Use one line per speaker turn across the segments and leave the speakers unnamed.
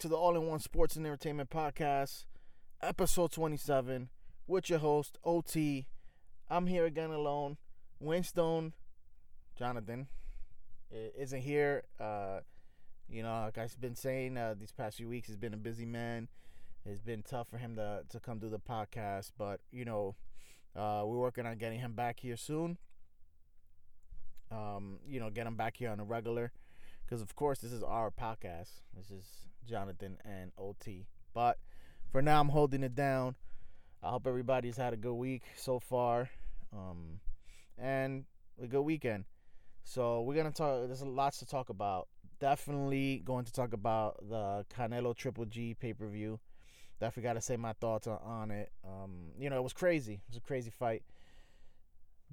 to the All in One Sports and Entertainment Podcast, episode 27, with your host, OT. I'm here again alone. Winstone, Jonathan, isn't here. Uh, you know, like I've been saying uh, these past few weeks, he's been a busy man. It's been tough for him to, to come do the podcast, but, you know, uh, we're working on getting him back here soon. Um, you know, get him back here on a regular because of course this is our podcast. This is Jonathan and OT. But for now, I'm holding it down. I hope everybody's had a good week so far, um, and a good weekend. So we're gonna talk. There's lots to talk about. Definitely going to talk about the Canelo Triple G pay per view. Definitely got to say my thoughts on, on it. Um, you know, it was crazy. It was a crazy fight.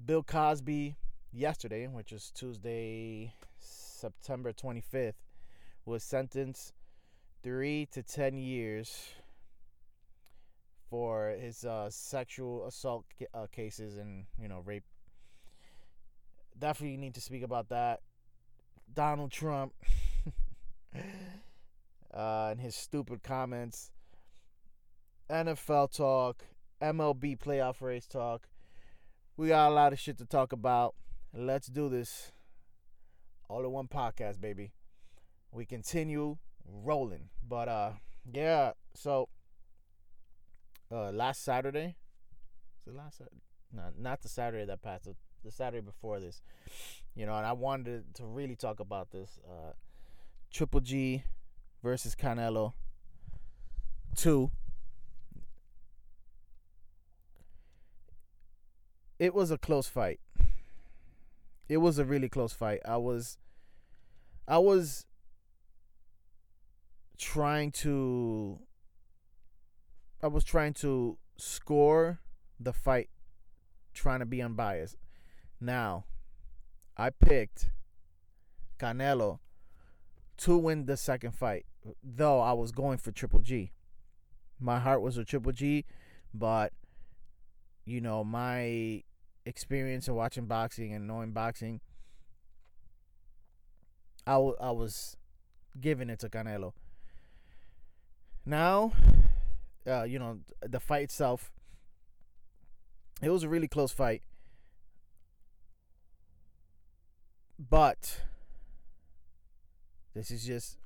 Bill Cosby yesterday, which is Tuesday, September 25th, was sentenced three to 10 years for his uh, sexual assault uh, cases and, you know, rape. Definitely need to speak about that. Donald Trump uh, and his stupid comments. NFL talk, MLB playoff race talk. We got a lot of shit to talk about. Let's do this. All in one podcast, baby. We continue rolling. But uh yeah, so uh last Saturday. Is it last Saturday? No, not the Saturday that passed, the, the Saturday before this. You know, and I wanted to really talk about this. Uh Triple G versus Canelo 2. It was a close fight it was a really close fight. I was I was trying to I was trying to score the fight trying to be unbiased. Now, I picked Canelo to win the second fight, though I was going for Triple G. My heart was a Triple G, but you know, my experience of watching boxing and knowing boxing, I, w- I was giving it to Canelo. Now, uh, you know, the fight itself, it was a really close fight. But this is just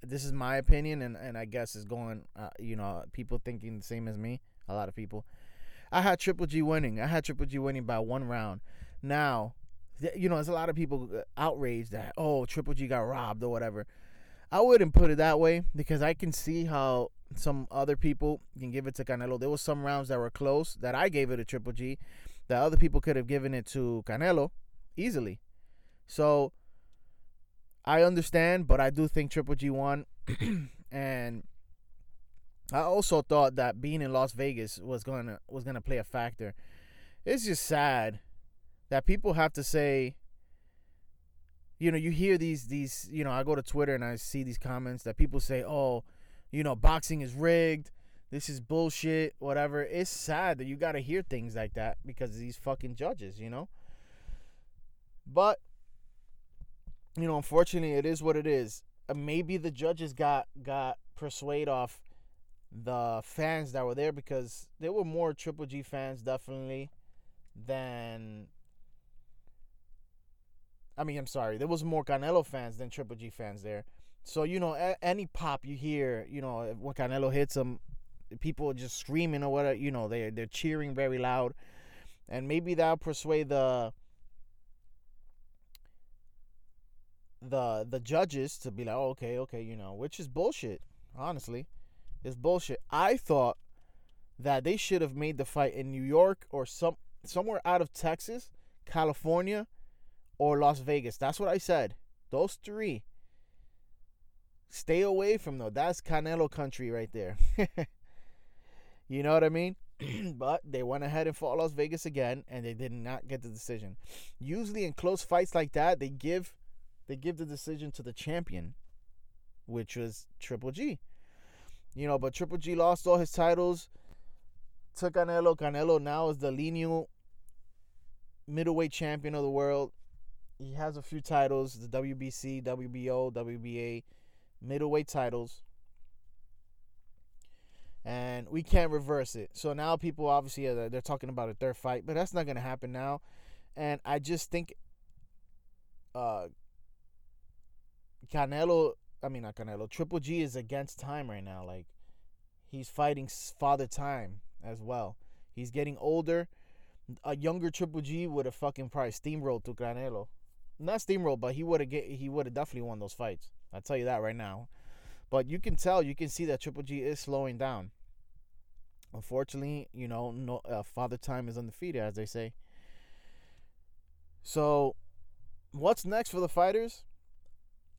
this is my opinion and, and I guess is going uh, you know people thinking the same as me a lot of people I had Triple G winning. I had Triple G winning by one round. Now, you know, there's a lot of people uh, outraged that oh Triple G got robbed or whatever. I wouldn't put it that way because I can see how some other people can give it to Canelo. There was some rounds that were close that I gave it to Triple G, that other people could have given it to Canelo easily. So I understand, but I do think Triple G won, and I also thought that being in Las Vegas was gonna was gonna play a factor. It's just sad that people have to say you know, you hear these these, you know, I go to Twitter and I see these comments that people say, "Oh, you know, boxing is rigged. This is bullshit, whatever." It's sad that you got to hear things like that because of these fucking judges, you know? But you know, unfortunately, it is what it is. Uh, maybe the judges got got persuade off the fans that were there because there were more Triple G fans definitely than I mean, I'm sorry, there was more Canelo fans than Triple G fans there. So you know, a- any pop you hear, you know, when Canelo hits him, people just screaming or whatever. You know, they they're cheering very loud, and maybe that'll persuade the the the judges to be like, oh, okay, okay, you know, which is bullshit, honestly it's bullshit. I thought that they should have made the fight in New York or some somewhere out of Texas, California, or Las Vegas. That's what I said. Those three. Stay away from them. That's Canelo country right there. you know what I mean? but they went ahead and fought Las Vegas again, and they did not get the decision. Usually in close fights like that, they give they give the decision to the champion, which was Triple G. You know, but Triple G lost all his titles to Canelo. Canelo now is the lineal middleweight champion of the world. He has a few titles: the WBC, WBO, WBA, middleweight titles, and we can't reverse it. So now people obviously are, they're talking about a third fight, but that's not gonna happen now. And I just think, uh, Canelo, I mean not Canelo, Triple G is against time right now. Like he's fighting father time as well. He's getting older. A younger Triple G would have fucking probably steamrolled to Canelo. Not steamrolled, but he would have get he would have definitely won those fights. I tell you that right now. But you can tell, you can see that Triple G is slowing down. Unfortunately, you know, no uh, father time is undefeated, as they say. So, what's next for the fighters?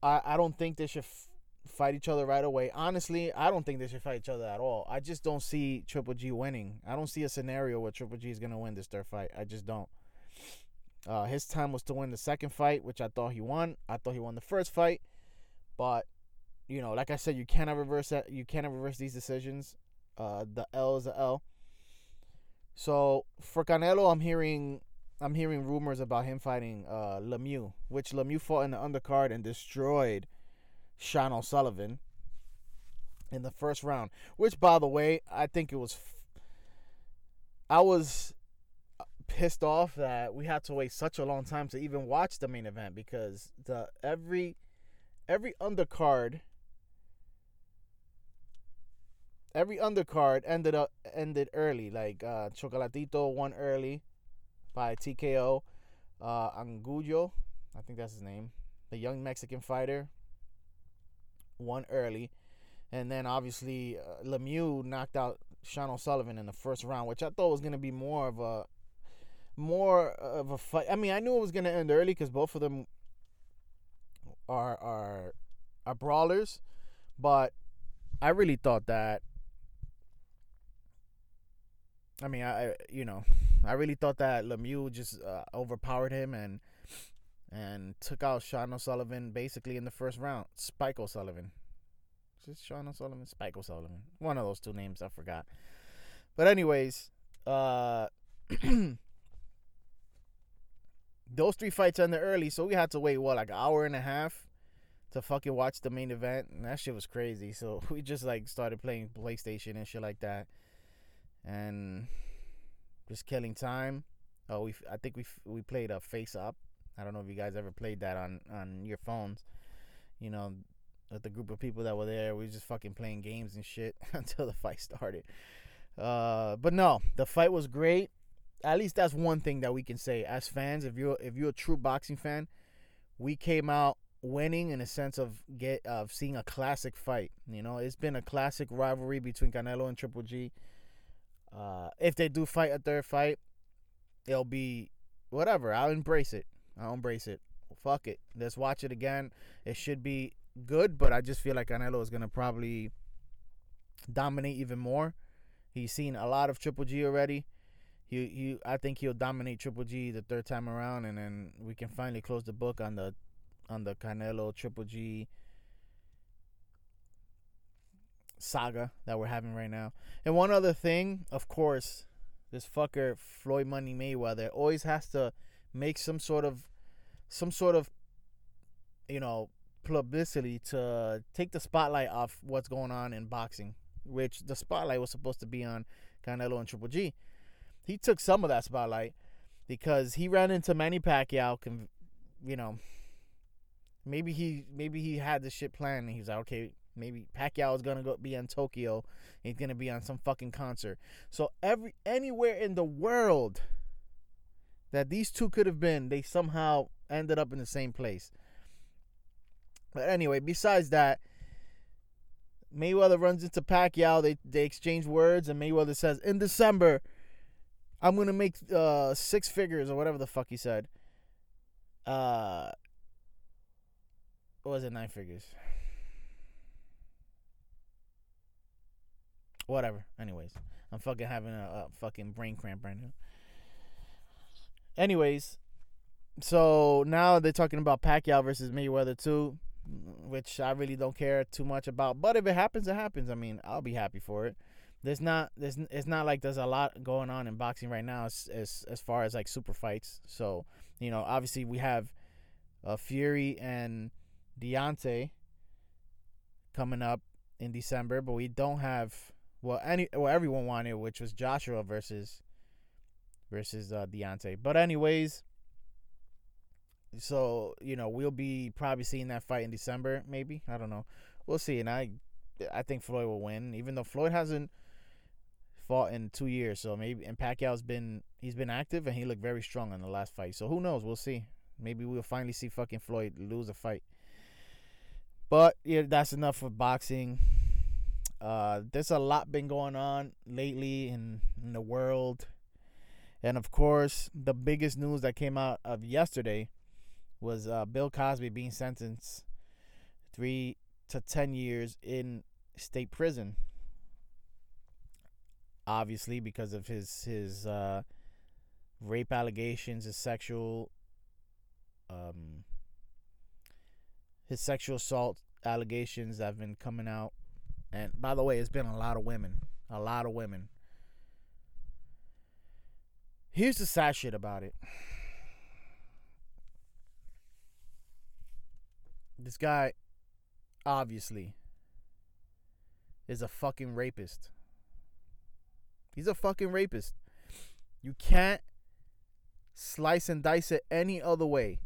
I I don't think they should f- fight each other right away. Honestly, I don't think they should fight each other at all. I just don't see Triple G winning. I don't see a scenario where Triple G is gonna win this third fight. I just don't. Uh, his time was to win the second fight, which I thought he won. I thought he won the first fight, but you know, like I said, you cannot reverse that. You cannot reverse these decisions. Uh, the L is the L. So for Canelo, I'm hearing, I'm hearing rumors about him fighting uh, Lemieux, which Lemieux fought in the undercard and destroyed Sean O'Sullivan in the first round. Which, by the way, I think it was. I was pissed off that we had to wait such a long time to even watch the main event because the every every undercard every undercard ended up ended early. Like uh, Chocolatito won early by TKO. Uh, Angulo, I think that's his name, the young Mexican fighter, won early, and then obviously uh, Lemieux knocked out Sean O'Sullivan in the first round, which I thought was gonna be more of a more of a fight. I mean, I knew it was gonna end early because both of them are are are brawlers, but I really thought that I mean, I you know, I really thought that Lemieux just uh, overpowered him and and took out Sean O'Sullivan basically in the first round. Spike O'Sullivan. It Sean O'Sullivan? Spike O'Sullivan. One of those two names, I forgot. But anyways, uh those three fights ended early, so we had to wait what like an hour and a half to fucking watch the main event, and that shit was crazy. So we just like started playing PlayStation and shit like that and just killing time. Oh, we I think we we played a face up. I don't know if you guys ever played that on on your phones. You know, with the group of people that were there, we just fucking playing games and shit until the fight started. Uh, but no, the fight was great. At least that's one thing that we can say as fans. If you're if you're a true boxing fan, we came out winning in a sense of get of seeing a classic fight. You know, it's been a classic rivalry between Canelo and Triple G. Uh, if they do fight a third fight, it'll be whatever. I'll embrace it. I'll embrace it. Fuck it. Let's watch it again. It should be good, but I just feel like Canelo is gonna probably dominate even more. He's seen a lot of Triple G already. He he I think he'll dominate Triple G the third time around and then we can finally close the book on the on the Canelo Triple G saga that we're having right now. And one other thing, of course, this fucker Floyd Money Mayweather always has to make some sort of some sort of you know publicity to take the spotlight off what's going on in boxing, which the spotlight was supposed to be on Canelo and Triple G. He took some of that spotlight because he ran into Manny Pacquiao. You know, maybe he maybe he had this shit planned and he's like, okay, Maybe Pacquiao is gonna go be in Tokyo. He's gonna be on some fucking concert. So every anywhere in the world that these two could have been, they somehow ended up in the same place. But anyway, besides that, Mayweather runs into Pacquiao. They they exchange words, and Mayweather says, "In December, I'm gonna make uh, six figures or whatever the fuck he said." Uh, what was it? Nine figures. Whatever. Anyways, I'm fucking having a, a fucking brain cramp right now. Anyways, so now they're talking about Pacquiao versus Mayweather too, which I really don't care too much about. But if it happens, it happens. I mean, I'll be happy for it. There's not there's it's not like there's a lot going on in boxing right now as as, as far as like super fights. So you know, obviously we have uh, Fury and Deontay coming up in December, but we don't have well any well everyone wanted, which was Joshua versus versus uh, Deontay. But anyways, so you know we'll be probably seeing that fight in December, maybe I don't know. We'll see, and I I think Floyd will win, even though Floyd hasn't fought in two years. So maybe and Pacquiao's been he's been active and he looked very strong in the last fight. So who knows? We'll see. Maybe we'll finally see fucking Floyd lose a fight. But yeah, that's enough for boxing. Uh, there's a lot been going on lately in, in the world. And of course, the biggest news that came out of yesterday was uh, Bill Cosby being sentenced three to 10 years in state prison. Obviously, because of his his uh, rape allegations, his sexual um, his sexual assault allegations that have been coming out. And by the way, it's been a lot of women, a lot of women. Here's the sad shit about it. This guy obviously is a fucking rapist. He's a fucking rapist. You can't slice and dice it any other way.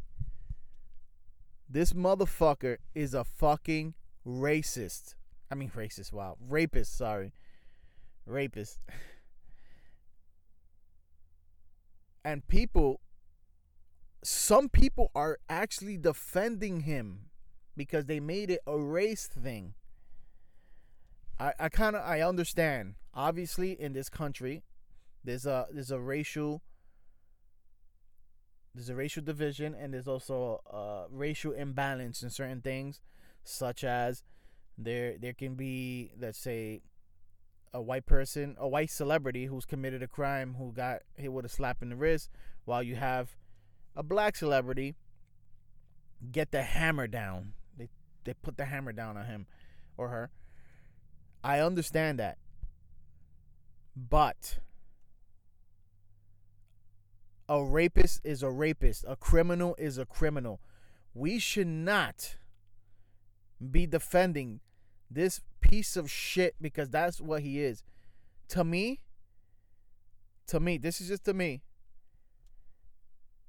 This motherfucker is a fucking racist. I mean, racist, wow. Rapist, sorry. Rapist. And people, some people are actually defending him because they made it a race thing. I, I kind of I understand. Obviously, in this country, there's a there's a racial there's a racial division and there's also a racial imbalance in certain things, such as there there can be let's say a white person, a white celebrity who's committed a crime who got hit with a slap in the wrist, while you have a black celebrity get the hammer down they they put the hammer down on him or her. I understand that. But a rapist is a rapist. A criminal is a criminal. We should not be defending this piece of shit because that's what he is. To me, to me, this is just to me.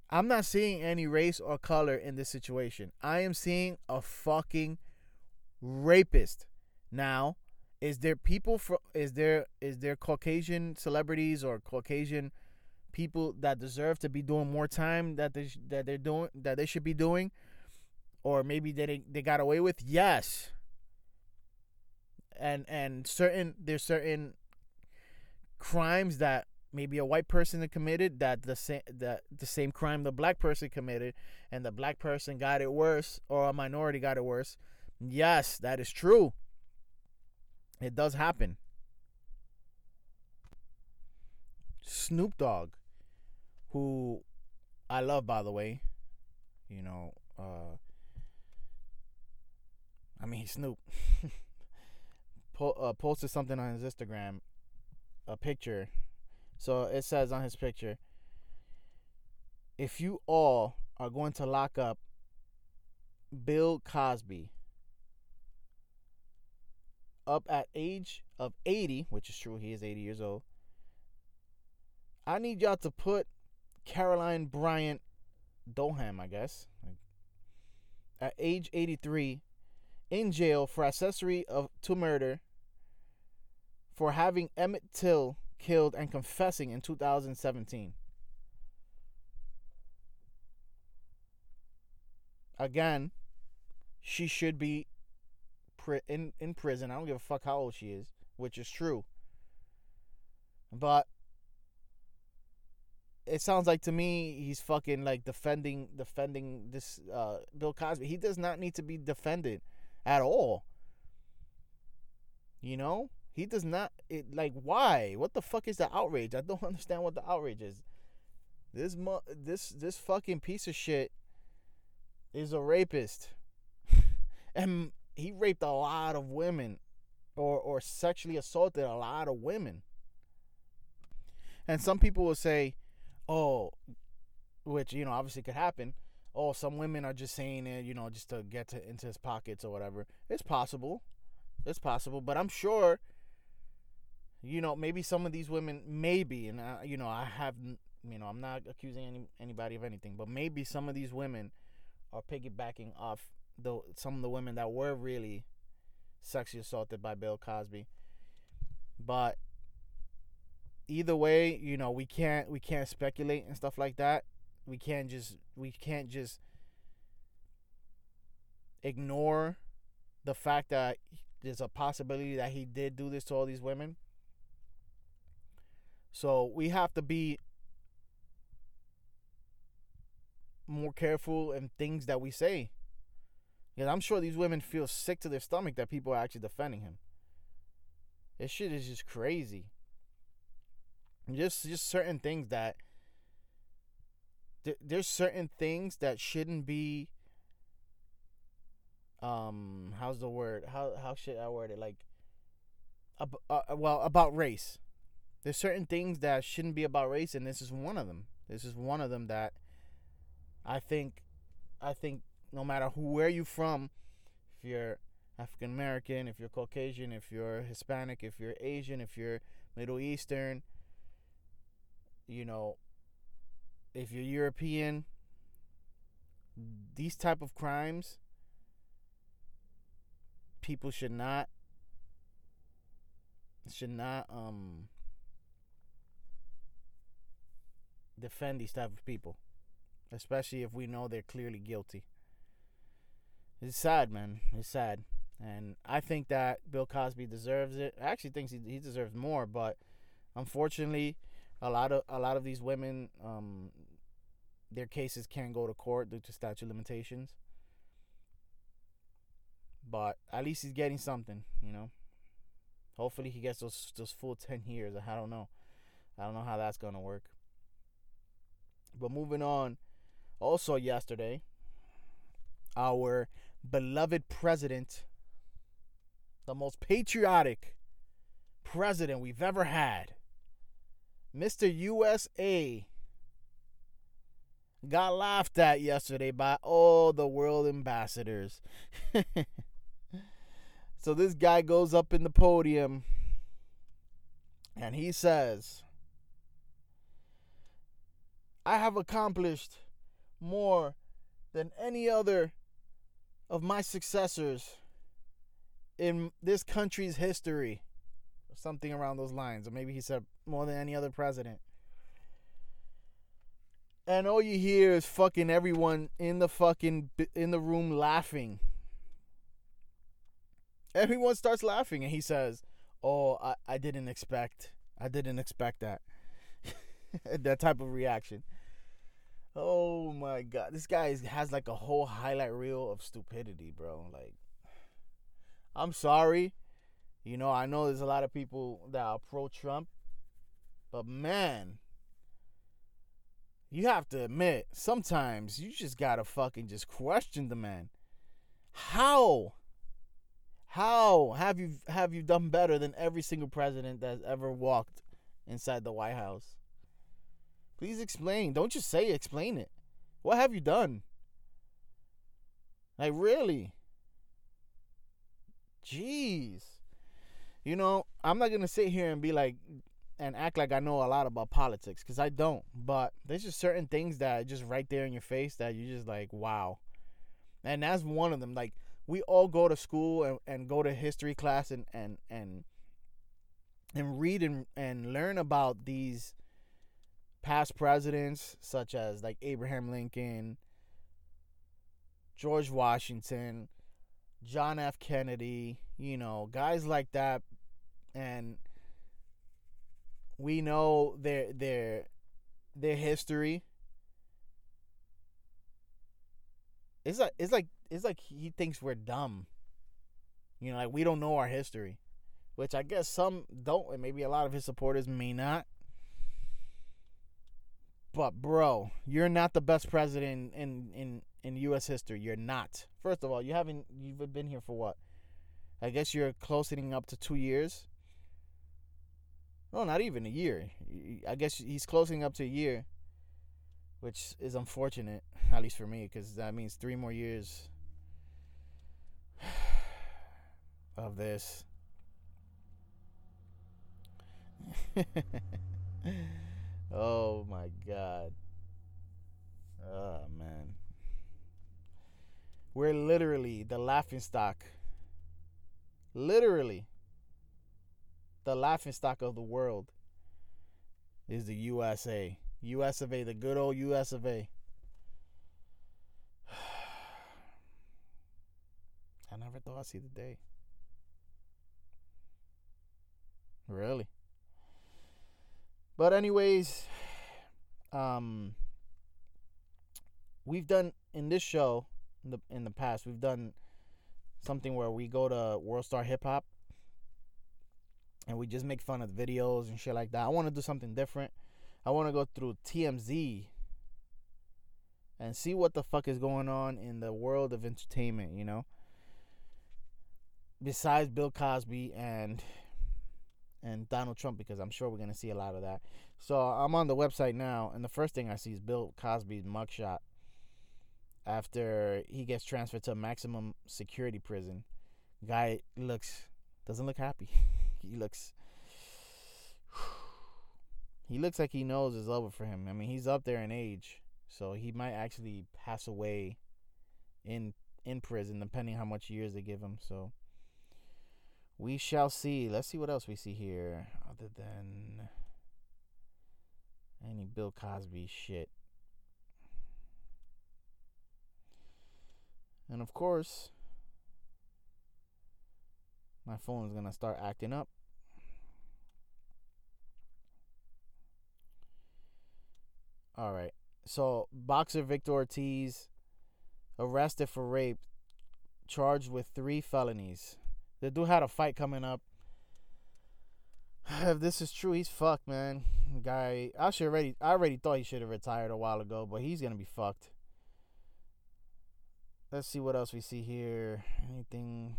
I'm not seeing any race or color in this situation. I am seeing a fucking rapist. Now, is there people for is there is there Caucasian celebrities or Caucasian people that deserve to be doing more time that they that they're doing that they should be doing or maybe they they got away with? Yes. And and certain there's certain crimes that maybe a white person committed that the same that the same crime the black person committed and the black person got it worse or a minority got it worse yes that is true it does happen. Snoop dogg who i love by the way you know uh i mean snoop. Po- uh, posted something on his instagram a picture. So it says on his picture if you all are going to lock up Bill Cosby up at age of 80, which is true, he is 80 years old. I need y'all to put Carolyn Bryant Donham, I guess, at age 83 in jail for accessory of to murder for having Emmett Till killed and confessing in 2017. Again, she should be in in prison. I don't give a fuck how old she is, which is true. But it sounds like to me he's fucking like defending defending this uh, Bill Cosby. He does not need to be defended at all. You know? He does not it like why? What the fuck is the outrage? I don't understand what the outrage is. This mu- this this fucking piece of shit is a rapist. and he raped a lot of women or or sexually assaulted a lot of women. And some people will say, "Oh, which you know obviously could happen. oh, some women are just saying it, you know, just to get to into his pockets or whatever. It's possible. It's possible, but I'm sure you know, maybe some of these women maybe and I, you know, I have you know, I'm not accusing any anybody of anything, but maybe some of these women are piggybacking off the some of the women that were really sexually assaulted by Bill Cosby. But either way, you know, we can't we can't speculate and stuff like that. We can't just we can't just ignore the fact that there's a possibility that he did do this to all these women. So we have to be more careful in things that we say. Because I'm sure these women feel sick to their stomach that people are actually defending him. This shit is just crazy. Just just certain things that there's certain things that shouldn't be um how's the word how how should I word it like uh, uh, well about race there's certain things that shouldn't be about race and this is one of them this is one of them that I think I think no matter who where you from if you're African American if you're Caucasian if you're Hispanic if you're Asian if you're Middle Eastern you know if you're European these type of crimes people should not should not um defend these type of people especially if we know they're clearly guilty it's sad man it's sad and i think that bill cosby deserves it i actually think he, he deserves more but unfortunately a lot of a lot of these women um their cases can't go to court due to statute limitations but at least he's getting something, you know. Hopefully he gets those those full ten years. I don't know. I don't know how that's gonna work. But moving on, also yesterday, our beloved president, the most patriotic president we've ever had, Mr. USA, got laughed at yesterday by all the world ambassadors. So this guy goes up in the podium and he says, I have accomplished more than any other of my successors in this country's history. Something around those lines. Or maybe he said more than any other president. And all you hear is fucking everyone in the fucking in the room laughing. Everyone starts laughing, and he says, "Oh, I, I didn't expect. I didn't expect that. that type of reaction." Oh my god, this guy has like a whole highlight reel of stupidity, bro. Like, I'm sorry. You know, I know there's a lot of people that are pro Trump, but man, you have to admit, sometimes you just gotta fucking just question the man. How? How have you have you done better than every single president that's ever walked inside the White House? Please explain. Don't just say explain it. What have you done? Like really? Jeez. You know, I'm not gonna sit here and be like and act like I know a lot about politics because I don't. But there's just certain things that just right there in your face that you just like, wow. And that's one of them. Like we all go to school and, and go to history class and and and and read and, and learn about these past presidents such as like Abraham Lincoln, George Washington, John F. Kennedy, you know, guys like that and we know their their their history. It's like it's like it's like he thinks we're dumb. You know, like we don't know our history, which I guess some don't, and maybe a lot of his supporters may not. But bro, you're not the best president in in in U.S. history. You're not. First of all, you haven't you've been here for what? I guess you're closing up to two years. No, not even a year. I guess he's closing up to a year. which is unfortunate, at least for me, because that means three more years of this. oh my god. Oh man. We're literally the laughing stock. Literally. The laughing stock of the world is the USA. US of A, the good old US of A. I never thought I'd see the day. Really? But anyways, um we've done in this show in the in the past, we've done something where we go to World Star Hip Hop and we just make fun of videos and shit like that. I want to do something different. I want to go through TMZ and see what the fuck is going on in the world of entertainment, you know? Besides Bill Cosby and and Donald Trump because I'm sure we're going to see a lot of that. So I'm on the website now and the first thing I see is Bill Cosby's mugshot after he gets transferred to a maximum security prison. Guy looks doesn't look happy. he looks he looks like he knows it's over for him. I mean, he's up there in age, so he might actually pass away in in prison, depending how much years they give him. So we shall see. Let's see what else we see here, other than any Bill Cosby shit. And of course, my phone is gonna start acting up. All right. So, boxer Victor Ortiz arrested for rape, charged with three felonies. The dude had a fight coming up. If this is true, he's fucked, man. Guy, I should already, I already thought he should have retired a while ago, but he's gonna be fucked. Let's see what else we see here. Anything?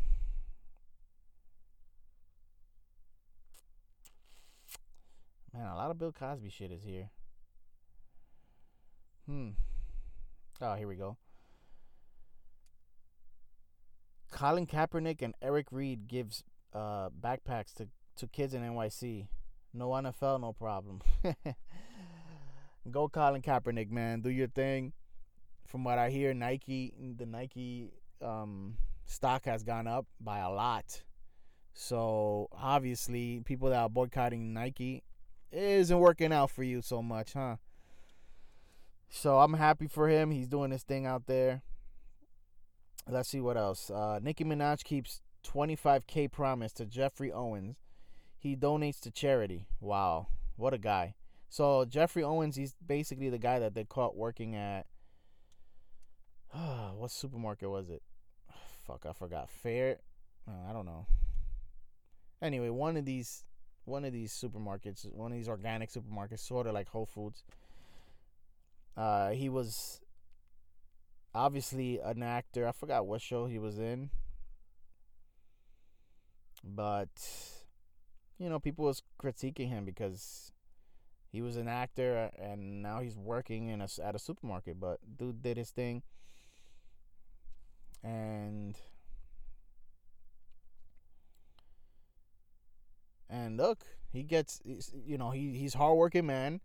Man, a lot of Bill Cosby shit is here. Hmm. Oh, here we go. Colin Kaepernick and Eric Reid gives uh, backpacks to, to kids in NYC. No NFL, no problem. Go Colin Kaepernick, man. Do your thing. From what I hear, Nike, the Nike um, stock has gone up by a lot. So obviously, people that are boycotting Nike isn't working out for you so much, huh? So I'm happy for him. He's doing his thing out there. Let's see what else. Uh, Nicki Minaj keeps 25k promise to Geoffrey Owens. He donates to charity. Wow, what a guy. So Geoffrey Owens, he's basically the guy that they caught working at. what supermarket was it? Fuck, I forgot. Fair. Uh, I don't know. Anyway, one of these, one of these supermarkets, one of these organic supermarkets, sort of like Whole Foods uh, he was obviously an actor. I forgot what show he was in, but you know, people was critiquing him because he was an actor uh, and now he's working in a, at a supermarket. But dude did his thing, and and look, he gets you know he he's hardworking man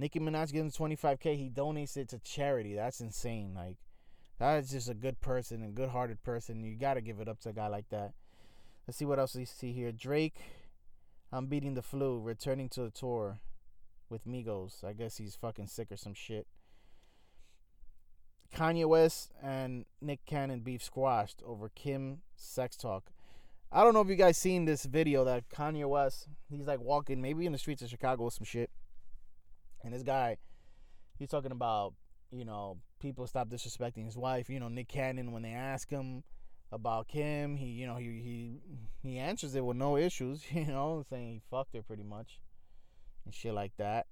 Nicki Minaj gives him 25k. He donates it to charity. That's insane. Like that is just a good person and good-hearted person. You got to give it up to a guy like that. Let's see what else we see here. Drake, I'm beating the flu, returning to the tour with Migos. I guess he's fucking sick or some shit. Kanye West and Nick Cannon beef squashed over Kim sex talk. I don't know if you guys seen this video that Kanye West, he's like walking maybe in the streets of Chicago or some shit. And this guy, he's talking about, you know, people stop disrespecting his wife. You know, Nick Cannon, when they ask him about Kim, he, you know, he he he answers it with no issues. You know, saying he fucked her pretty much, and shit like that.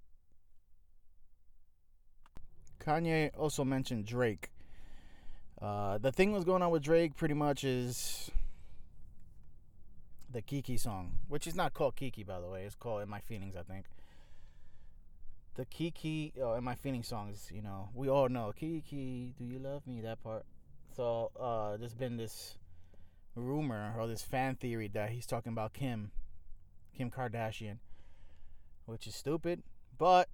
Kanye also mentioned Drake. Uh, the thing was going on with Drake pretty much is the Kiki song, which is not called Kiki by the way. It's called In My Feelings, I think the Kiki uh, Am I Feeling songs, you know, we all know Kiki, do you love me? That part. So uh, there's been this rumor or this fan theory that he's talking about Kim, Kim Kardashian, which is stupid. But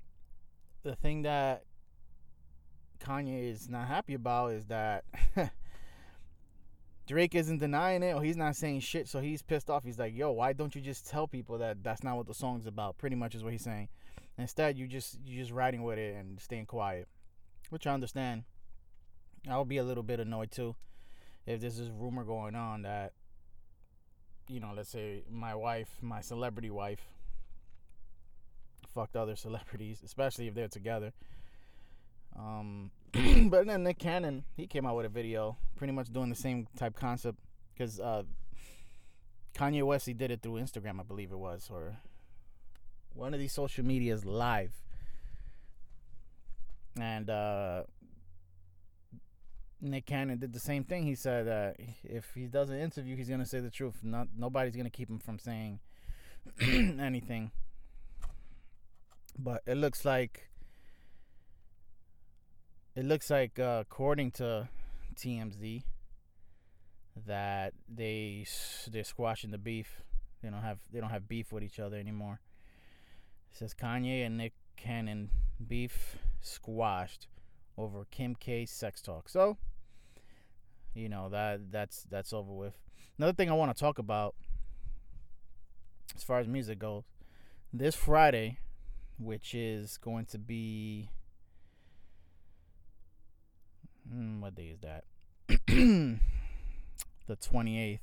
the thing that Kanye is not happy about is that Drake isn't denying it or he's not saying shit. So he's pissed off. He's like, yo, why don't you just tell people that that's not what the song's about? Pretty much is what he's saying. Instead, you just you just riding with it and staying quiet, which I understand. I'll be a little bit annoyed too if there's this rumor going on that you know, let's say my wife, my celebrity wife, fucked other celebrities, especially if they're together. Um, but then Nick Cannon, he came out with a video, pretty much doing the same type concept, because uh, Kanye West, he did it through Instagram, I believe it was, or one of these social medias live, and uh, Nick Cannon did the same thing. He said uh, if he does an interview, he's gonna say the truth. Not nobody's gonna keep him from saying anything. But it looks like it looks like uh, according to TMZ that they they're squashing the beef. They don't have they don't have beef with each other anymore. Says Kanye and Nick Cannon beef squashed over Kim K sex talk. So you know that that's that's over with. Another thing I want to talk about, as far as music goes, this Friday, which is going to be, hmm, what day is that? the twenty eighth.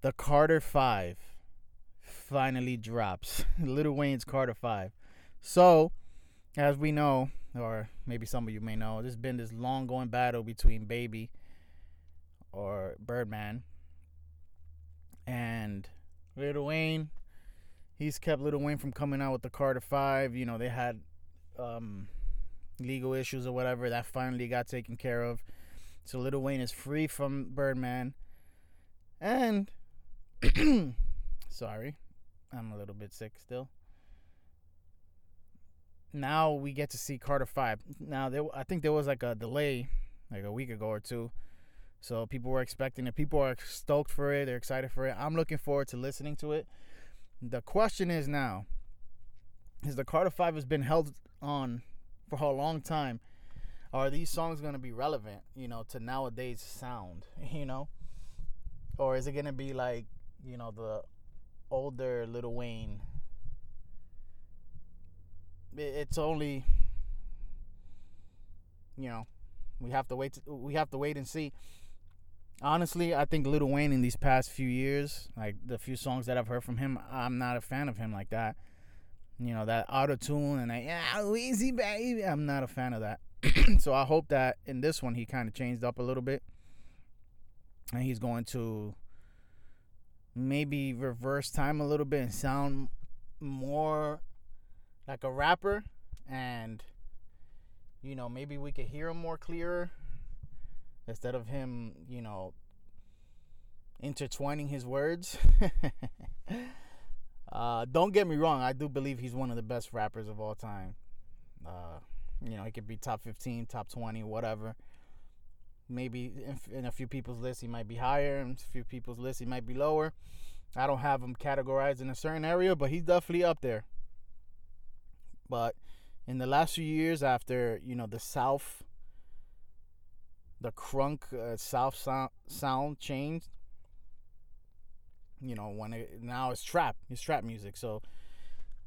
The Carter Five finally drops. Lil Wayne's Carter Five. So, as we know, or maybe some of you may know, there's been this long going battle between Baby or Birdman and Lil Wayne. He's kept Lil Wayne from coming out with the Carter Five. You know, they had um, legal issues or whatever that finally got taken care of. So Lil Wayne is free from Birdman. And sorry, I'm a little bit sick still now we get to see Carter Five. Now there, I think there was like a delay, like a week ago or two. So people were expecting it. People are stoked for it. They're excited for it. I'm looking forward to listening to it. The question is now: Is the Carter Five has been held on for a long time? Are these songs going to be relevant, you know, to nowadays sound, you know, or is it going to be like, you know, the older Lil Wayne. It's only you know we have to wait to, we have to wait and see. Honestly i think Lil Wayne in these past few years like the few songs that i've heard from him i'm not a fan of him like that. You know that auto tune and that yeah easy baby. I'm not a fan of that. So i hope that in this one he kind of changed up a little bit. And he's going to maybe reverse time a little bit and sound more like a rapper and you know maybe we could hear him more clearer instead of him you know intertwining his words. Uh, don't get me wrong i do believe he's one of the best rappers of all time. Uh, you know he could be top 15 top 20 whatever maybe in a few people's list he might be higher in a few people's list he might be lower i don't have him categorized in a certain area but he's definitely up there but in the last few years, after you know the South, the crunk uh, South sound, sound changed. You know when it, now it's trap, it's trap music. So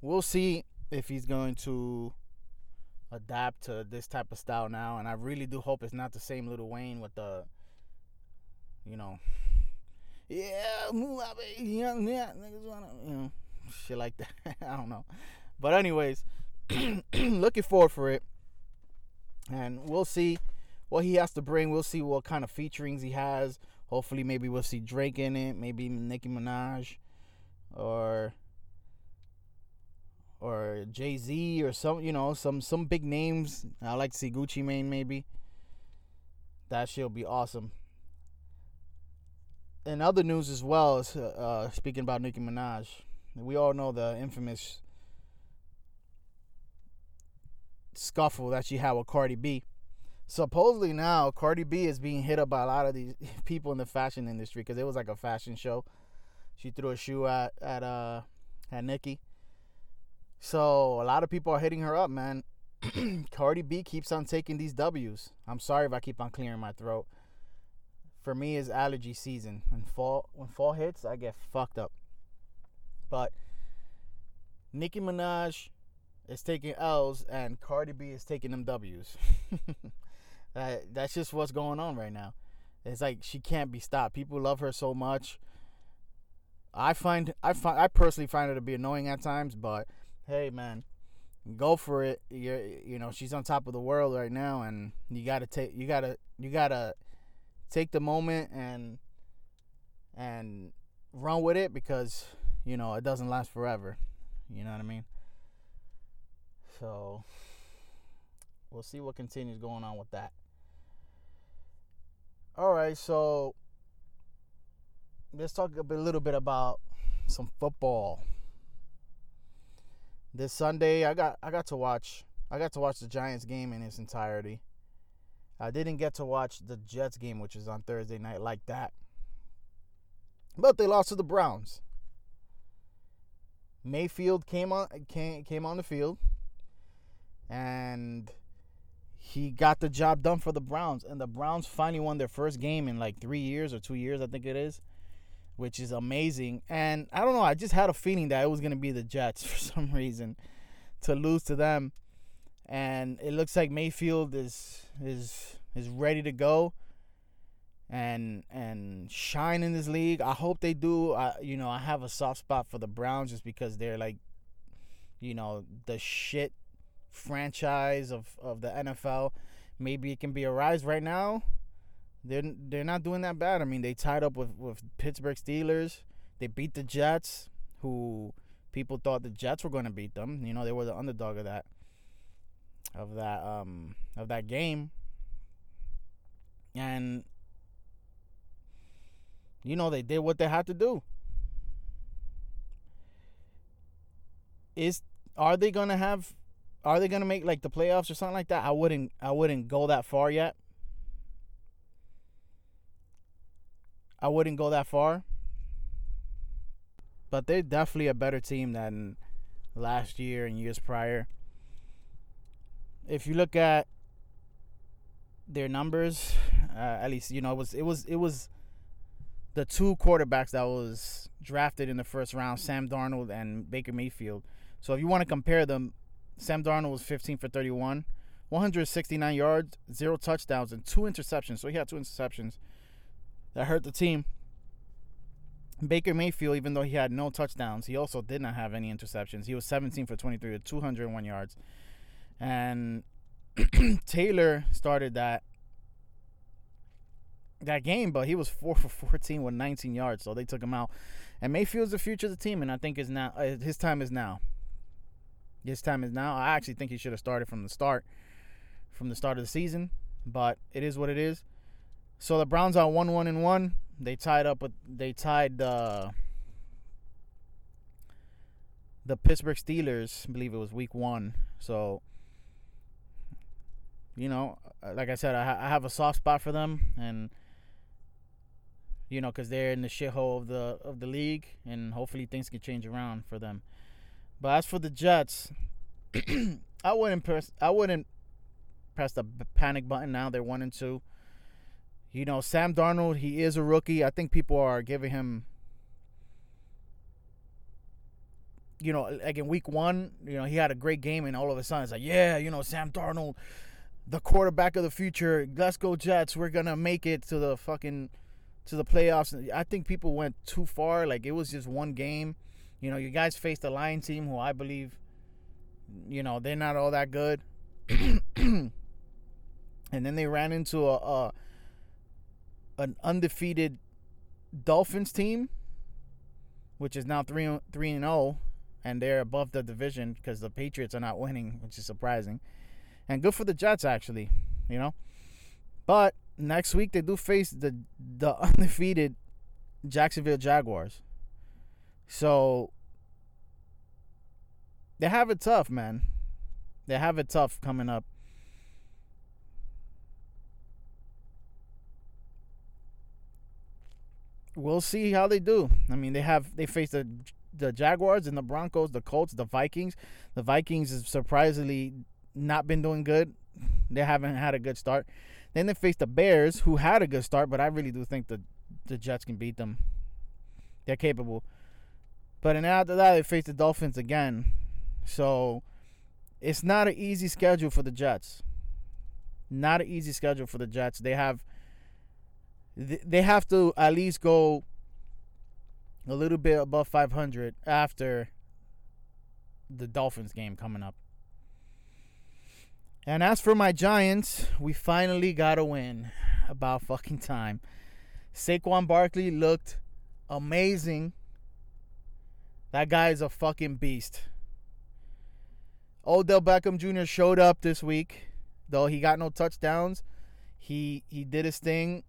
we'll see if he's going to adapt to this type of style now. And I really do hope it's not the same Lil Wayne with the, you know, yeah, young yeah, niggas wanna, you know, shit like that. I don't know. But anyways, looking forward for it. And we'll see what he has to bring. We'll see what kind of featurings he has. Hopefully, maybe we'll see Drake in it. Maybe Nicki Minaj, or or Jay Z, or some you know some some big names. I like to see Gucci Mane maybe. That shit'll be awesome. In other news as well, is, uh, speaking about Nicki Minaj, we all know the infamous scuffle that she had with Cardi B. Supposedly now Cardi B is being hit up by a lot of these people in the fashion industry because it was like a fashion show. She threw a shoe at at uh at Nicki. So a lot of people are hitting her up, man. Cardi B keeps on taking these W's. I'm sorry if I keep on clearing my throat. For me, it's allergy season. When fall when fall hits, I get fucked up. But Nicki Minaj is taking L's and Cardi B is taking them W's. that, that's just what's going on right now. It's like she can't be stopped. People love her so much. I find I find I personally find her to be annoying at times, but hey, man, go for it. You you know she's on top of the world right now, and you gotta take you gotta you gotta take the moment and and run with it because you know it doesn't last forever. You know what I mean? So we'll see what continues going on with that. All right, so let's talk a, bit, a little bit about some football. This Sunday, I got I got to watch I got to watch the Giants game in its entirety. I didn't get to watch the Jets game, which is on Thursday night, like that. But they lost to the Browns. Mayfield came on came came on the field and he got the job done for the Browns. And the Browns finally won their first game in like three years or two years, I think it is, which is amazing. And I don't know, I just had a feeling that it was going to be the Jets for some reason to lose to them. And it looks like Mayfield is is is ready to go and and shine in this league. I hope they do. I you know, I have a soft spot for the Browns just because they're like you know, the shit franchise of, of the NFL. Maybe it can be a rise right now. They're they're not doing that bad. I mean, they tied up with, with Pittsburgh Steelers. They beat the Jets, who people thought the Jets were going to beat them. You know, they were the underdog of that of that um of that game. And you know, they did what they had to do. Is are they going to have are they gonna make like the playoffs or something like that? I wouldn't I wouldn't go that far yet. I wouldn't go that far. But they're definitely a better team than last year and years prior. If you look at their numbers, uh, at least you know it was it was it was the two quarterbacks that was drafted in the first round, Sam Darnold and Baker Mayfield. So if you want to compare them, Sam Darnold was 15 for 31, 169 yards, zero touchdowns, and two interceptions. So he had two interceptions that hurt the team. Baker Mayfield, even though he had no touchdowns, he also did not have any interceptions. He was 17 for 23 with 201 yards. And Taylor started that that game, but he was 4 for 14 with 19 yards, so they took him out. And Mayfield's the future of the team, and I think is now uh, his time is now. His time is now. I actually think he should have started from the start, from the start of the season. But it is what it is. So the Browns are one one and one. They tied up with they tied the the Pittsburgh Steelers. I believe it was week one. So you know, uh, like I said, I, ha- I have a soft spot for them, and you know, because they're in the shithole of the of the league, and hopefully things can change around for them. But as for the Jets, I wouldn't press. I wouldn't press the panic button now. They're one and two. You know, Sam Darnold. He is a rookie. I think people are giving him. You know, like in week one, you know, he had a great game, and all of a sudden, it's like, yeah, you know, Sam Darnold, the quarterback of the future. Let's go Jets. We're gonna make it to the fucking to the playoffs. I think people went too far. Like it was just one game you know, you guys faced the Lion team, who I believe, you know, they're not all that good. and then they ran into a, a an undefeated Dolphins team, which is now three three and zero, oh, and they're above the division because the Patriots are not winning, which is surprising. And good for the Jets, actually, you know. But next week they do face the the undefeated Jacksonville Jaguars. So they have it tough, man. They have it tough coming up. We'll see how they do. I mean, they have they face the the Jaguars and the Broncos, the Colts, the Vikings. The Vikings have surprisingly not been doing good. They haven't had a good start. Then they face the Bears, who had a good start, but I really do think the the Jets can beat them. They're capable. But then after that, they face the Dolphins again. So it's not an easy schedule for the Jets. Not an easy schedule for the Jets. They have they have to at least go a little bit above 500 after the Dolphins game coming up. And as for my Giants, we finally got a win. About fucking time. Saquon Barkley looked amazing. That guy is a fucking beast. Odell Beckham Jr. showed up this week, though he got no touchdowns. He he did his thing.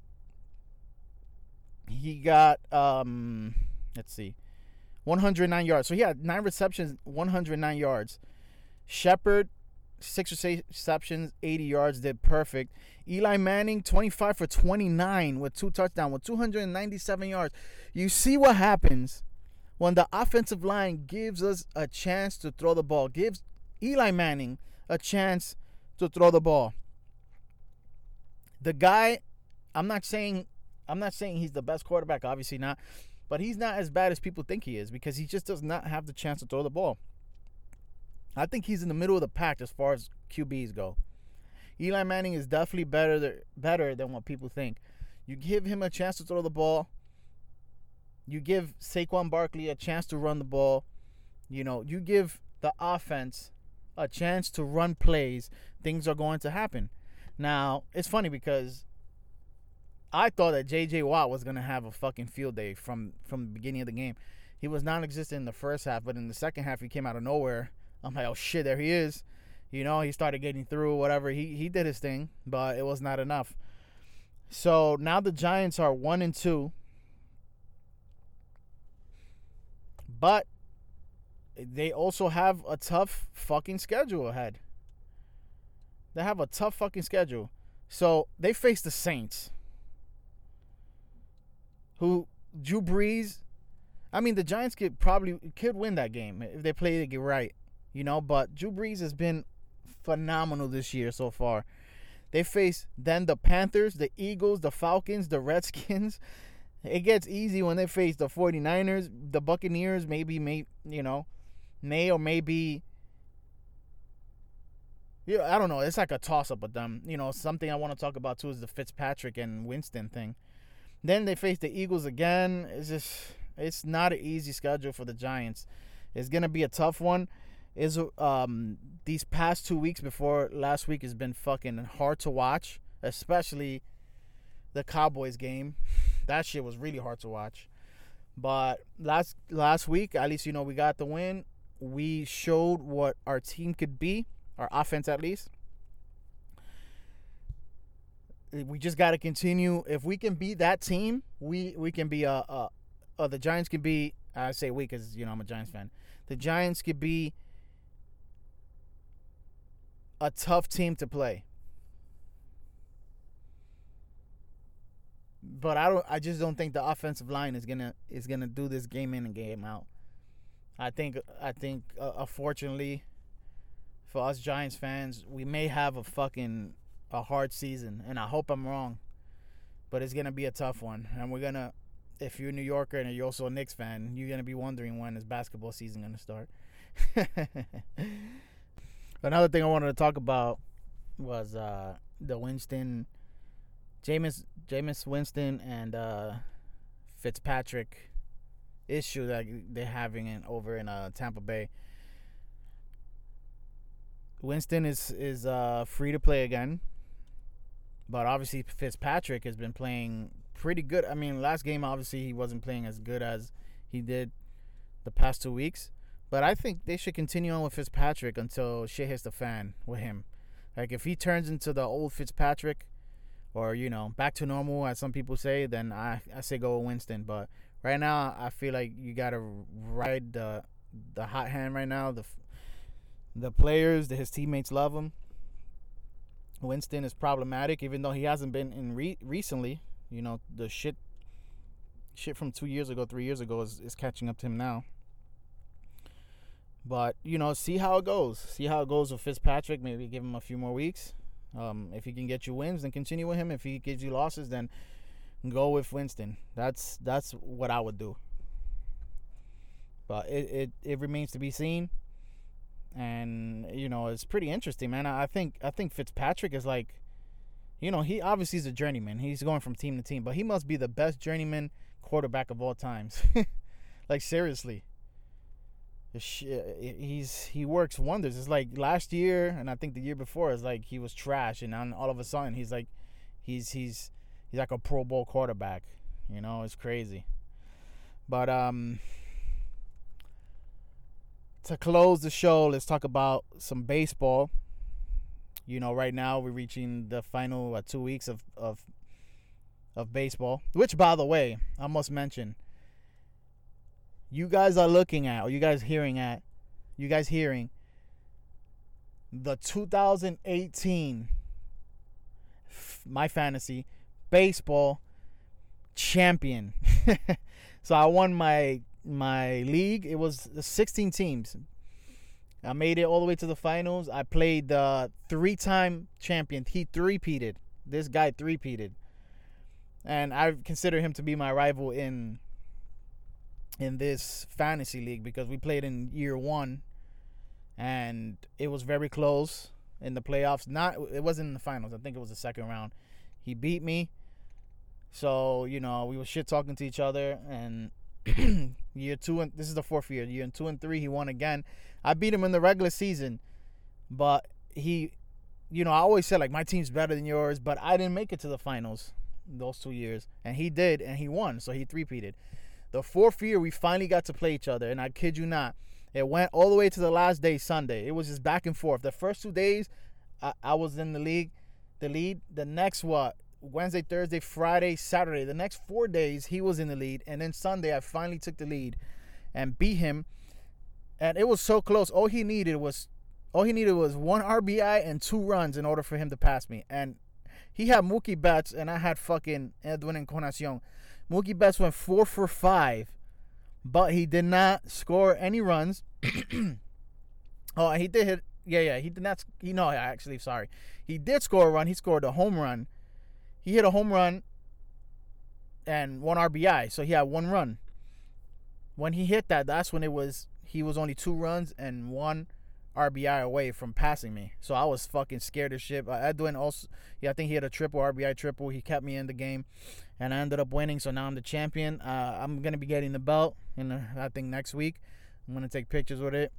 He got um let's see. 109 yards. So he had nine receptions, 109 yards. Shepard, six receptions, 80 yards, did perfect. Eli Manning, 25 for 29 with two touchdowns, with 297 yards. You see what happens when the offensive line gives us a chance to throw the ball, gives Eli Manning a chance to throw the ball. The guy, I'm not saying I'm not saying he's the best quarterback, obviously not. But he's not as bad as people think he is because he just does not have the chance to throw the ball. I think he's in the middle of the pack as far as QBs go. Eli Manning is definitely better better than what people think. You give him a chance to throw the ball. You give Saquon Barkley a chance to run the ball. You know, you give the offense a chance to run plays. Things are going to happen. Now, it's funny because I thought that J.J. Watt was gonna have a fucking field day from from the beginning of the game. He was non-existent in the first half, but in the second half he came out of nowhere. I'm like, oh shit, there he is. You know, he started getting through, whatever. He he did his thing, but it was not enough. So now the Giants are one and two, but they also have a tough fucking schedule ahead. They have a tough fucking schedule. So they face the Saints who Drew Brees. I mean, the Giants could probably could win that game if they play it right, you know. But Drew Brees has been phenomenal this year so far. They face then the Panthers, the Eagles, the Falcons, the Redskins. It gets easy when they face the 49ers, the Buccaneers, maybe may you know, may or maybe yeah, I don't know. It's like a toss up with them. You know, something I want to talk about too is the Fitzpatrick and Winston thing. Then they face the Eagles again. It's just it's not an easy schedule for the Giants. It's gonna be a tough one. Is um these past two weeks before last week has been fucking hard to watch, especially the Cowboys game. That shit was really hard to watch. But last last week, at least you know we got the win. We showed what our team could be, our offense at least Eh, we just got to continue. If we can beat that team, we we can be a, a, a the Giants can be. I say we because you know I'm a Giants fan. The Giants could be a tough team to play. But I don't. I just don't think the offensive line is gonna is gonna do this game in and game out. I think. I think. Uh, unfortunately, for us Giants fans, we may have a fucking a hard season, and I hope I'm wrong, but it's gonna be a tough one, and we're gonna. If you're a New Yorker and you're also a Knicks fan, you're gonna be wondering when is basketball season gonna start. Another thing I wanted to talk about was uh, the Winston, Jameis, Jameis Winston and uh, Fitzpatrick issue that they're having in, over in uh, Tampa Bay. Winston is is uh, free to play again. But obviously Fitzpatrick has been playing pretty good. I mean, last game obviously he wasn't playing as good as he did the past two weeks. But I think they should continue on with Fitzpatrick until shit hits the fan with him. Like if he turns into the old Fitzpatrick, or you know back to normal as some people say, then I I say go with Winston. But right now I feel like you gotta ride the the hot hand right now. The The players, his teammates love him. Winston is problematic, even though he hasn't been in re- recently. You know, the shit, shit from two years ago, three years ago is, is catching up to him now. But you know, see how it goes. See how it goes with Fitzpatrick. Maybe give him a few more weeks. Um, if he can get you wins, then continue with him. If he gives you losses, then go with Winston. That's that's what I would do. But it, it, it remains to be seen. And you know, it's pretty interesting, man. I think I think Fitzpatrick is like you know, he obviously is a journeyman. He's going from team to team, but he must be the best journeyman quarterback of all times. like seriously. He's he works wonders. It's like last year and I think the year before is like he was trash and then all of a sudden he's like he's he's he's like a Pro Bowl quarterback. You know, it's crazy. But um to close the show, let's talk about some baseball. You know, right now we're reaching the final uh, two weeks of, of of baseball. Which, by the way, I must mention, you guys are looking at, or you guys hearing at, you guys hearing the 2018 my fantasy baseball champion. so I won my my league. It was 16 teams. I made it all the way to the finals. I played the three-time champion. He three-peated. This guy three-peated, and I consider him to be my rival in in this fantasy league because we played in year one, and it was very close in the playoffs. Not it wasn't in the finals. I think it was the second round. He beat me, so you know we were shit talking to each other, and year two and this is the fourth year. Year two and three, he won again. I beat him in the regular season, but he, you know, I always said like my team's better than yours, but I didn't make it to the finals those two years, and he did, and he won, so he three-peated. The fourth year, we finally got to play each other, and I kid you not, it went all the way to the last day, Sunday. It was just back and forth. The first two days, I, I was in the league, the lead. The next what Wednesday, Thursday, Friday, Saturday. The next four days, he was in the lead. And then Sunday, I finally took the lead and beat him. And it was so close. All he needed was all he needed was one RBI and two runs in order for him to pass me. And he had Mookie Betts and I had fucking Edwin Encarnacion. Mookie Betts went four for five, but he did not score any runs. oh, he did hit. Yeah, yeah, he did not. He no, actually, sorry, he did score a run. He scored a home run he hit a home run and one RBI, so he had one run. When he hit that, that's when it was he was only two runs and one RBI away from passing me. So I was fucking scared as shit. Edwin also, yeah, I think he had a triple RBI triple. He kept me in the game, and I ended up winning. So now I'm the champion. Uh, I'm gonna be getting the belt, in uh, I think next week. I'm gonna take pictures with it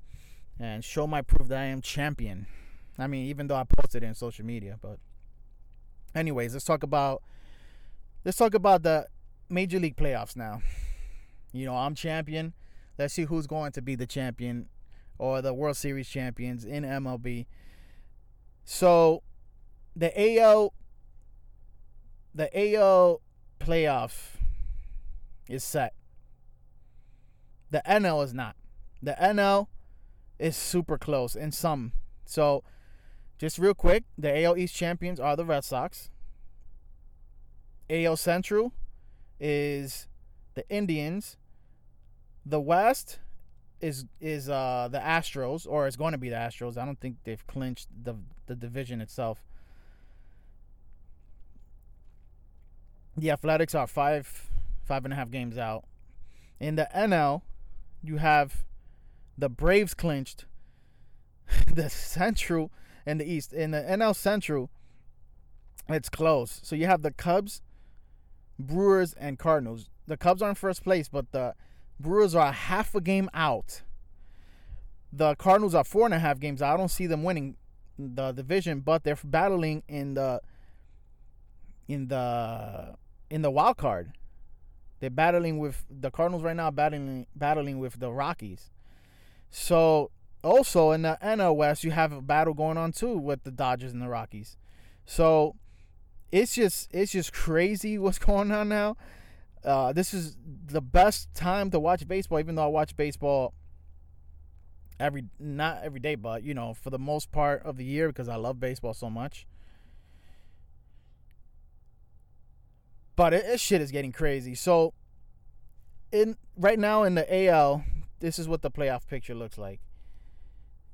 and show my proof that I am champion. I mean, even though I posted it in social media, but Anyways, let's talk about let's talk about the major league playoffs now. You know, I'm champion. Let's see who's going to be the champion or the World Series champions in MLB. So, the AL the AL playoff is set. The NL is not. The NL is super close in some. So, just real quick, the AL East champions are the Red Sox. AL Central is the Indians. The West is is uh the Astros, or it's going to be the Astros. I don't think they've clinched the the division itself. The Athletics are five five and a half games out. In the NL, you have the Braves clinched. the Central in the East. In the NL Central, it's close. So you have the Cubs, Brewers, and Cardinals. The Cubs are in first place, but the Brewers are half a game out. The Cardinals are four and a half games out. I don't see them winning the division, but they're battling in the in the in the wild card. They're battling with the Cardinals right now, battling battling with the Rockies. So also in the NL West, you have a battle going on too with the Dodgers and the Rockies. So it's just it's just crazy what's going on now. Uh, this is the best time to watch baseball, even though I watch baseball every not every day, but you know, for the most part of the year because I love baseball so much. But it, it shit is getting crazy. So in right now in the AL, this is what the playoff picture looks like.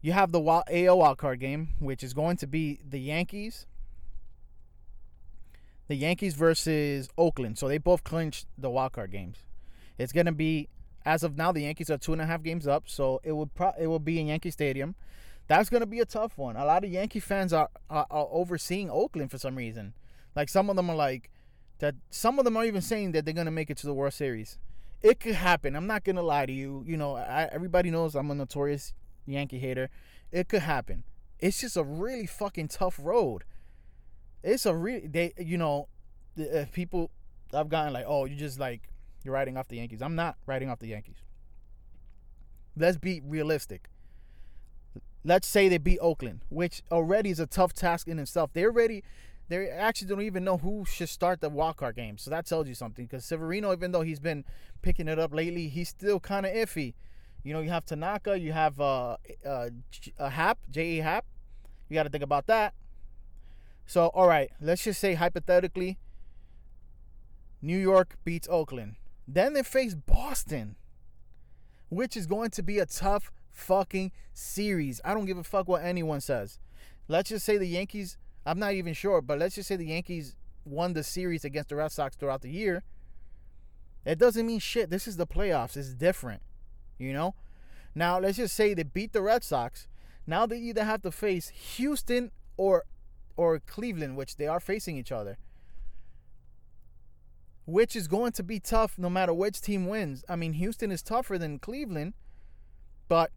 You have the AL wild card game, which is going to be the Yankees. The Yankees versus Oakland. So they both clinched the wild card games. It's gonna be as of now, the Yankees are two and a half games up, so it would pro- it will be in Yankee Stadium. That's gonna be a tough one. A lot of Yankee fans are, are, are overseeing Oakland for some reason. Like some of them are like that. Some of them are even saying that they're gonna make it to the World Series. It could happen. I'm not gonna lie to you. You know, I, everybody knows I'm a notorious Yankee hater. It could happen. It's just a really fucking tough road. It's a really they. You know, the, people I've gotten like, oh, you just like you're riding off the Yankees. I'm not riding off the Yankees. Let's be realistic. Let's say they beat Oakland, which already is a tough task in itself. They already, they actually don't even know who should start the wildcard game. So that tells you something. Because Severino, even though he's been picking it up lately, he's still kind of iffy. You know, you have Tanaka, you have uh, uh, a Happ, J.E. Happ. You got to think about that. So, all right, let's just say hypothetically, New York beats Oakland. Then they face Boston, which is going to be a tough fucking series. I don't give a fuck what anyone says. Let's just say the Yankees, I'm not even sure, but let's just say the Yankees won the series against the Red Sox throughout the year. It doesn't mean shit. This is the playoffs. It's different, you know? Now, let's just say they beat the Red Sox. Now they either have to face Houston or or Cleveland, which they are facing each other which is going to be tough no matter which team wins. I mean, Houston is tougher than Cleveland, but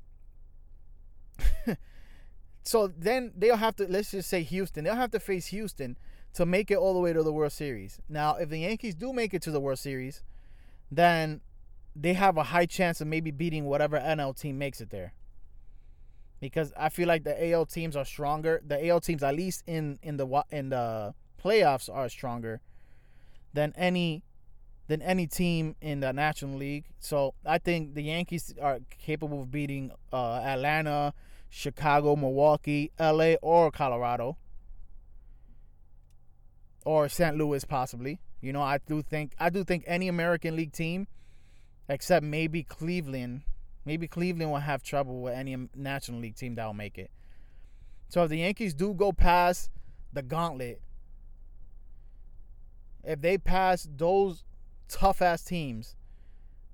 so then they'll have to let's just say Houston. They'll have to face Houston to make it all the way to the World Series. Now, if the Yankees do make it to the World Series, then they have a high chance of maybe beating whatever NL team makes it there. Because I feel like the AL teams are stronger. The AL teams, at least in in the in the playoffs, are stronger than any than any team in the National League. So I think the Yankees are capable of beating uh, Atlanta, Chicago, Milwaukee, LA, or Colorado, or St. Louis possibly. You know, I do think I do think any American League team, except maybe Cleveland, maybe Cleveland will have trouble with any National League team that will make it. So if the Yankees do go past the gauntlet if they pass those tough ass teams,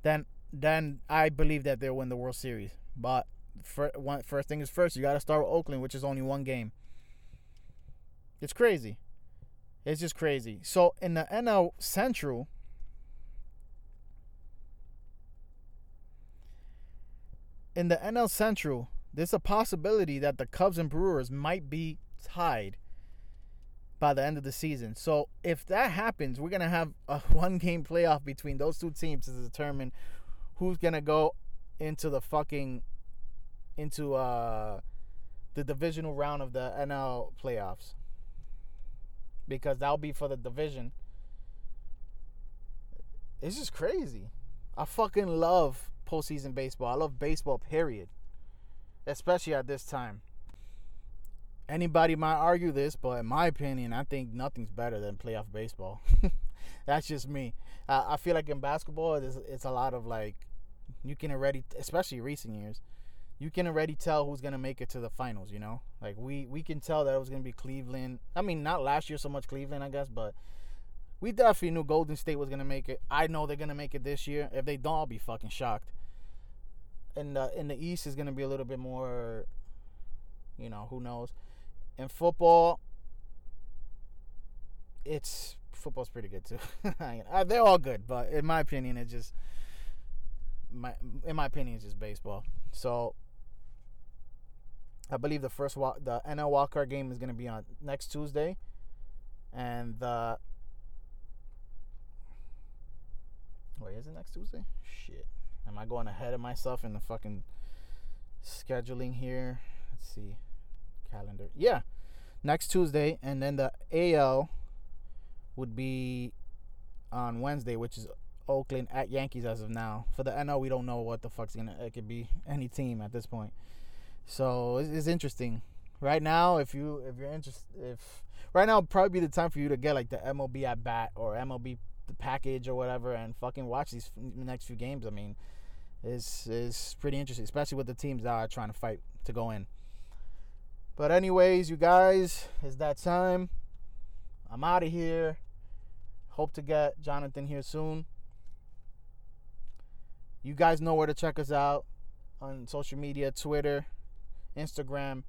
then then I believe that they'll win the World Series. But for, one, first thing is first, you got to start with Oakland, which is only one game. It's crazy. It's just crazy. So in the NL Central, in the NL Central, there's a possibility that the Cubs and Brewers might be tied by the end of the season. So if that happens, we're gonna have a one game playoff between those two teams to determine who's gonna go into the fucking into uh the divisional round of the NL playoffs. Because that'll be for the division. It's just crazy. I fucking love postseason baseball. I love baseball, period. Especially at this time anybody might argue this, but in my opinion, I think nothing's better than playoff baseball. That's just me. Uh, I feel like in basketball, it's, it's a lot of like, you can already, especially recent years, you can already tell who's gonna make it to the finals. You know, like we we can tell that it was gonna be Cleveland. I mean, not last year so much Cleveland, I guess, but we definitely knew Golden State was gonna make it. I know they're gonna make it this year. If they don't, I'll be fucking shocked. And uh, in the East is gonna be a little bit more, you know, who knows in football, it's football's pretty good too. They're all good, but in my opinion, it's just my in my opinion, it's just baseball. So I believe the first the NL wildcard game is going to be on next Tuesday, and the wait, is it next Tuesday? Shit, am I going ahead of myself in the fucking scheduling here? Let's see calendar. Yeah, next Tuesday, and then the AL would be on Wednesday, which is Oakland at Yankees as of now. For the NL, we don't know what the fuck's gonna. It could be any team at this point. So it's, it's interesting. Right now, if you if you're interested, if right now probably be the time for you to get like the MLB at bat or MLB package or whatever, and fucking watch these next few games. I mean, is is pretty interesting, especially with the teams that are trying to fight to go in. But anyways, you guys, it's that time. I'm out of here. Hope to get Jonathan here soon. You guys know where to check us out on social media Twitter, Instagram,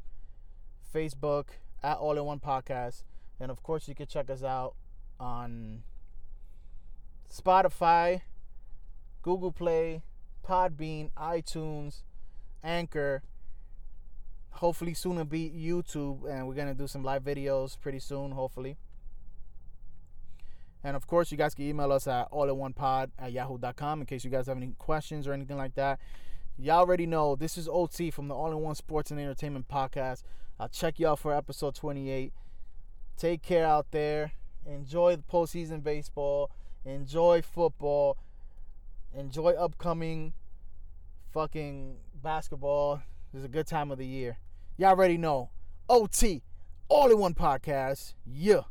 Facebook, at All in One Podcast. And of course, you can check us out on Spotify, Google Play, Podbean, iTunes, Anchor. Hopefully, soon to be YouTube. And we're to do some live videos pretty soon, hopefully. And of course, you guys can email us at allinonepod at yahoo.com in case you guys have any questions or anything like that. Y'all already know this is OT from the All in One Sports and Entertainment Podcast. I'll check y'all for episode 28. Take care out there. Enjoy the postseason baseball. Enjoy football. Enjoy upcoming fucking basketball. This is a good time of the year. Y'all already know. OT, All in One Podcast. Yeah.